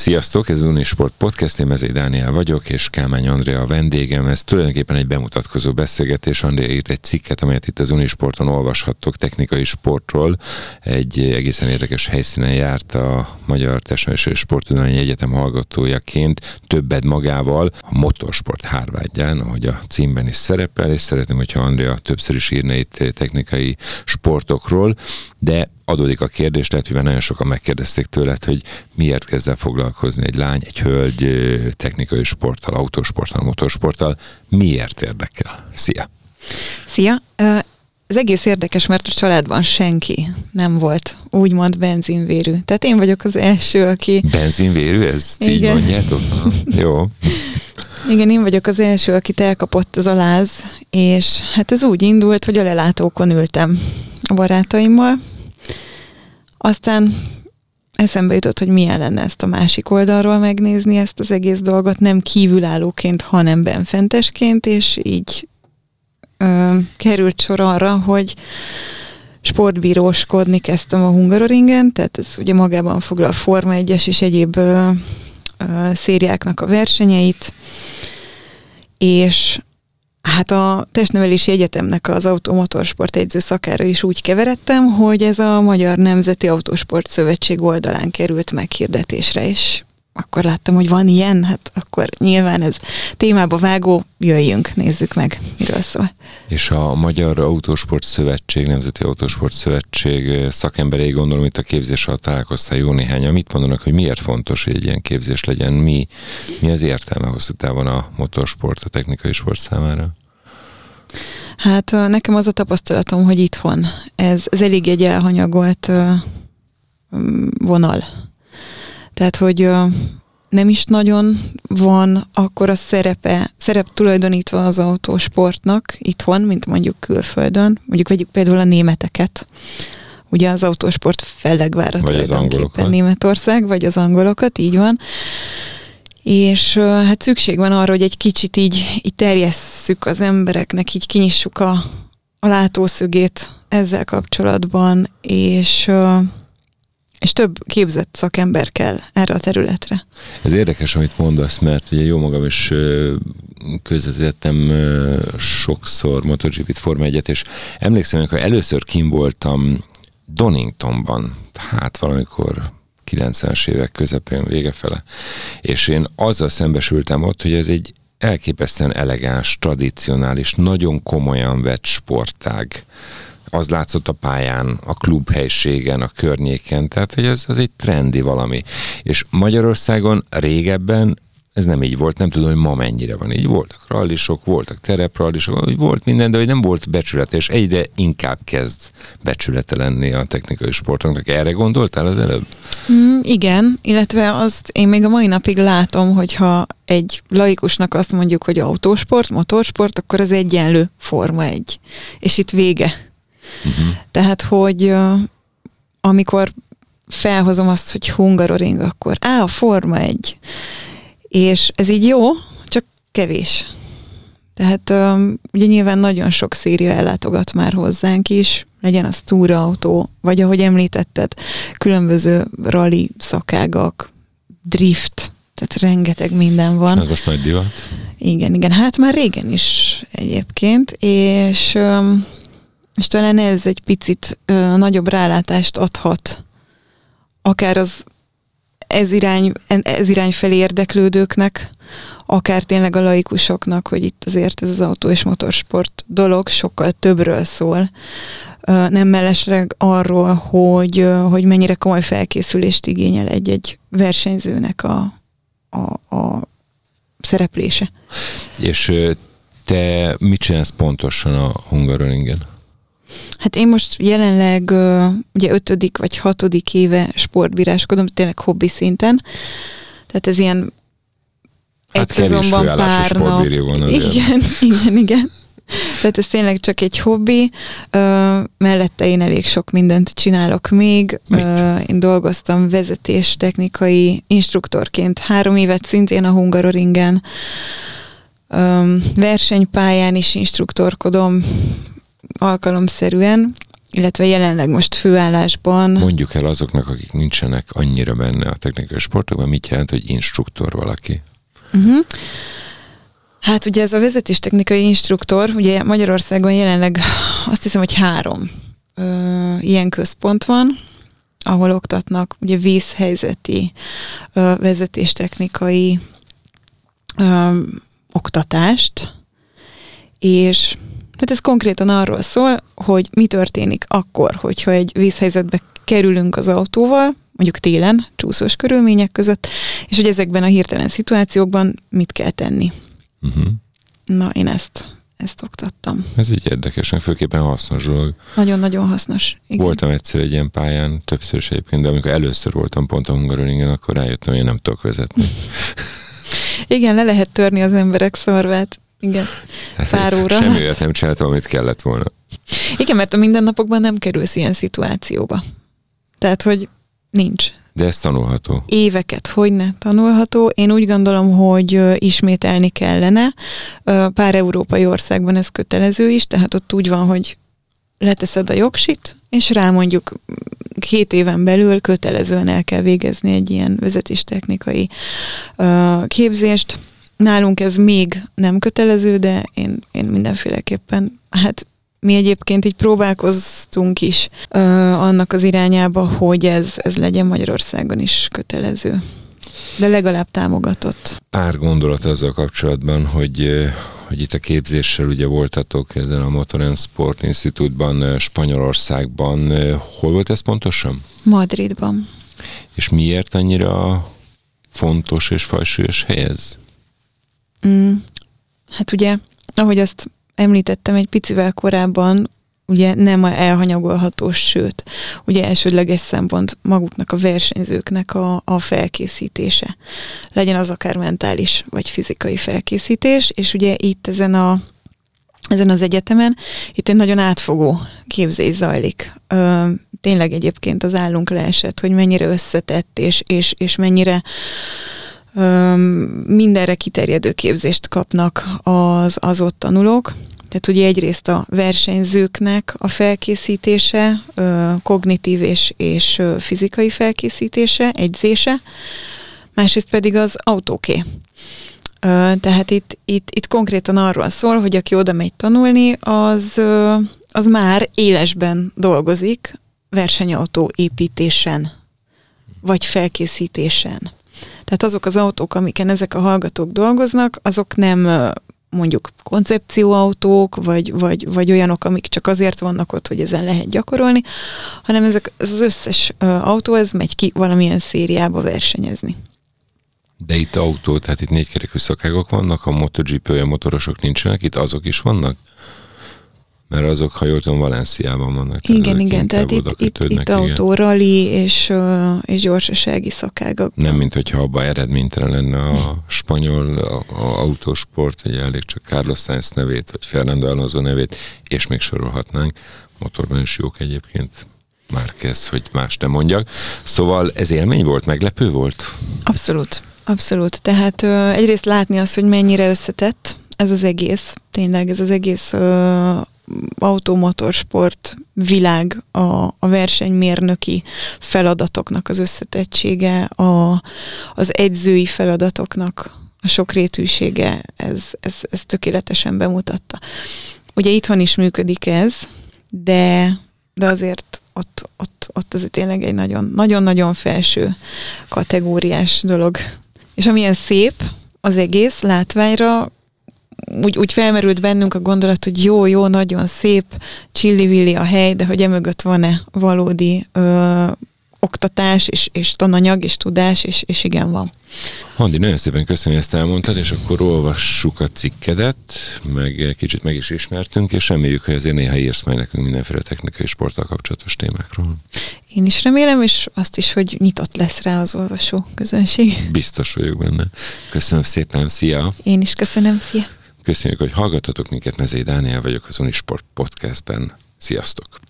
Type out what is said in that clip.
Sziasztok, ez az Unisport Podcast, én Mezei Dániel vagyok, és Kálmány Andrea a vendégem. Ez tulajdonképpen egy bemutatkozó beszélgetés. Andrea írt egy cikket, amelyet itt az Unisporton olvashattok, technikai sportról. Egy egészen érdekes helyszínen járt a Magyar Testnevelés és Sportudományi Egyetem hallgatójaként, többed magával, a motorsport hárvádján, ahogy a címben is szerepel, és szeretném, hogyha Andrea többször is írna itt technikai sportokról, de adódik a kérdés, lehet, hogy már nagyon sokan megkérdezték tőled, hogy miért kezd el foglalkozni egy lány, egy hölgy technikai sporttal, autósporttal, motorsporttal, miért érdekel? Szia! Szia! Ez egész érdekes, mert a családban senki nem volt úgymond benzinvérű. Tehát én vagyok az első, aki... Benzinvérű? Ez Igen. így mondjátok? Jó. Igen, én vagyok az első, akit elkapott az aláz, és hát ez úgy indult, hogy a lelátókon ültem a barátaimmal, aztán eszembe jutott, hogy milyen lenne ezt a másik oldalról megnézni, ezt az egész dolgot nem kívülállóként, hanem benfentesként, és így ö, került sor arra, hogy sportbíróskodni kezdtem a Hungaroringen, tehát ez ugye magában foglal Forma 1-es és egyéb ö, ö, szériáknak a versenyeit, és Hát a testnevelési egyetemnek az automotorsport egyző szakára is úgy keveredtem, hogy ez a Magyar Nemzeti Autósport Szövetség oldalán került meghirdetésre, és akkor láttam, hogy van ilyen, hát akkor nyilván ez témába vágó, jöjjünk, nézzük meg, miről szól. És a Magyar Autósport Szövetség, Nemzeti Autósport Szövetség szakemberei gondolom itt a képzés alatt találkoztál jó néhány. Mit mondanak, hogy miért fontos, hogy egy ilyen képzés legyen? Mi, mi az értelme hosszú távon a motorsport, a technikai sport számára? Hát nekem az a tapasztalatom, hogy itthon ez, ez elég egy elhanyagolt vonal tehát, hogy nem is nagyon van akkor a szerepe, szerep tulajdonítva az autósportnak itthon, mint mondjuk külföldön. Mondjuk vegyük például a németeket. Ugye az autósport fellegvára vagy tulajdonképpen Németország, vagy az angolokat, így van. És hát szükség van arra, hogy egy kicsit így, így terjesszük az embereknek, így kinyissuk a, a látószögét ezzel kapcsolatban, és és több képzett szakember kell erre a területre. Ez érdekes, amit mondasz, mert ugye jó magam is közvetítettem sokszor MotoGP-t, Forma 1 és emlékszem, amikor először kim voltam Doningtonban, hát valamikor 90-es évek közepén, vége fele, és én azzal szembesültem ott, hogy ez egy elképesztően elegáns, tradicionális, nagyon komolyan vett sportág az látszott a pályán, a klubhelységen, a környéken, tehát hogy ez az egy trendi valami. És Magyarországon régebben ez nem így volt, nem tudom, hogy ma mennyire van így. Voltak rallisok, voltak tereprallisok, volt minden, de hogy nem volt becsület, és egyre inkább kezd becsülete lenni a technikai sportoknak. Erre gondoltál az előbb? Mm, igen, illetve azt én még a mai napig látom, hogyha egy laikusnak azt mondjuk, hogy autósport, motorsport, akkor az egyenlő forma egy. És itt vége Uh-huh. Tehát, hogy amikor felhozom azt, hogy Hungaroring, akkor á, a Forma egy. És ez így jó, csak kevés. Tehát ugye nyilván nagyon sok széria ellátogat már hozzánk is, legyen az túraautó, vagy ahogy említetted, különböző rally szakágak, drift, tehát rengeteg minden van. Ez most nagy divat. Igen, igen, hát már régen is egyébként, és és talán ez egy picit ö, nagyobb rálátást adhat, akár az ez irány, ez irány felé érdeklődőknek, akár tényleg a laikusoknak, hogy itt azért ez az autó és motorsport dolog sokkal többről szól. Nem mellesleg arról, hogy, hogy mennyire komoly felkészülést igényel egy-egy versenyzőnek a, a, a szereplése. És te mit csinálsz pontosan a Hungaroringen? Hát én most jelenleg ugye ötödik vagy hatodik éve sportbíráskodom, tényleg hobbi szinten. Tehát ez ilyen hát egy szezonban pár nap. Igen, igen, igen. Tehát ez tényleg csak egy hobbi. Ö, mellette én elég sok mindent csinálok még. Ö, én dolgoztam vezetés technikai instruktorként három évet szintén a Hungaroringen. Ö, versenypályán is instruktorkodom alkalomszerűen, illetve jelenleg most főállásban. Mondjuk el azoknak, akik nincsenek annyira benne a technikai sportokban, mit jelent, hogy instruktor valaki? Uh-huh. Hát ugye ez a vezetéstechnikai instruktor, ugye Magyarországon jelenleg azt hiszem, hogy három ö, ilyen központ van, ahol oktatnak ugye vízhelyzeti ö, vezetéstechnikai ö, oktatást, és hát ez konkrétan arról szól, hogy mi történik akkor, hogyha egy vízhelyzetbe kerülünk az autóval, mondjuk télen, csúszós körülmények között, és hogy ezekben a hirtelen szituációkban mit kell tenni. Uh-huh. Na, én ezt, ezt oktattam. Ez egy érdekes, főképpen hasznos dolog. Nagyon-nagyon hasznos. Igen. Voltam egyszer egy ilyen pályán, többször is egyébként, de amikor először voltam pont a Hungaroringen, akkor rájöttem, hogy én nem tudok vezetni. Igen, le lehet törni az emberek szarvát. Igen, pár óra. Semmi olyat nem csináltam, amit kellett volna. Igen, mert a mindennapokban nem kerülsz ilyen szituációba. Tehát, hogy nincs. De ez tanulható. Éveket, hogy ne tanulható. Én úgy gondolom, hogy ismételni kellene. Pár európai országban ez kötelező is, tehát ott úgy van, hogy leteszed a jogsit, és rá mondjuk két éven belül kötelezően el kell végezni egy ilyen vezetéstechnikai képzést. Nálunk ez még nem kötelező, de én, én mindenféleképpen, hát mi egyébként így próbálkoztunk is ö, annak az irányába, hogy ez, ez legyen Magyarországon is kötelező. De legalább támogatott. Pár gondolat azzal kapcsolatban, hogy, hogy itt a képzéssel ugye voltatok ezen a Motor and Sport Institute-ban Spanyolországban. Hol volt ez pontosan? Madridban. És miért annyira fontos és fajsúlyos hely ez? Mm, hát ugye, ahogy azt említettem egy picivel korábban, ugye nem elhanyagolható, sőt, ugye elsődleges szempont maguknak a versenyzőknek a, a felkészítése. Legyen az akár mentális vagy fizikai felkészítés, és ugye itt ezen a ezen az egyetemen, itt egy nagyon átfogó képzés zajlik. Ö, tényleg egyébként az állunk leesett, hogy mennyire összetett, és, és, és mennyire mindenre kiterjedő képzést kapnak az, az ott tanulók. Tehát ugye egyrészt a versenyzőknek a felkészítése, kognitív és, és fizikai felkészítése, egyzése, másrészt pedig az autóké. Tehát itt, itt, itt konkrétan arról szól, hogy aki oda megy tanulni, az, az már élesben dolgozik versenyautó építésen, vagy felkészítésen. Tehát azok az autók, amiken ezek a hallgatók dolgoznak, azok nem mondjuk koncepcióautók, vagy, vagy, vagy olyanok, amik csak azért vannak ott, hogy ezen lehet gyakorolni, hanem ezek, ez az összes autó, ez megy ki valamilyen szériába versenyezni. De itt autó, tehát itt négykerekű szakágok vannak, a MotoGP olyan motorosok nincsenek, itt azok is vannak? Mert azok, ha jól tudom, Valenciában vannak. Igen, igen, tehát itt, itt, itt autórali és, és gyorsasági szakágak. Nem, mint hogyha abban eredménytelen lenne a spanyol a, a autósport, egy elég csak Carlos Sainz nevét, vagy Fernando Alonso nevét, és még sorolhatnánk. Motorban is jók egyébként. Már kezd, hogy más nem mondjak. Szóval ez élmény volt, meglepő volt? Abszolút, abszolút. Tehát ö, egyrészt látni azt, hogy mennyire összetett ez az egész, tényleg ez az egész ö, automotorsport világ, a, a versenymérnöki feladatoknak az összetettsége, a, az egyzői feladatoknak a sokrétűsége, ez, ez, ez tökéletesen bemutatta. Ugye itthon is működik ez, de, de azért ott, ott, ott ez tényleg egy nagyon-nagyon felső kategóriás dolog. És amilyen szép az egész látványra, úgy, úgy felmerült bennünk a gondolat, hogy jó, jó, nagyon szép, csillivilli a hely, de hogy emögött van-e valódi ö, oktatás, és, és tananyag, és tudás, és, és igen, van. Handi, nagyon szépen köszönöm, hogy ezt elmondtad, és akkor olvassuk a cikkedet, meg kicsit meg is ismertünk, és reméljük, hogy azért néha írsz majd nekünk mindenféle technikai sporttal kapcsolatos témákról. Én is remélem, és azt is, hogy nyitott lesz rá az olvasó közönség. Biztos vagyok benne. Köszönöm szépen, szia! Én is köszönöm, szia! Köszönjük, hogy hallgatotok minket, Mezei Dániel vagyok az Unisport Podcastben. Sziasztok!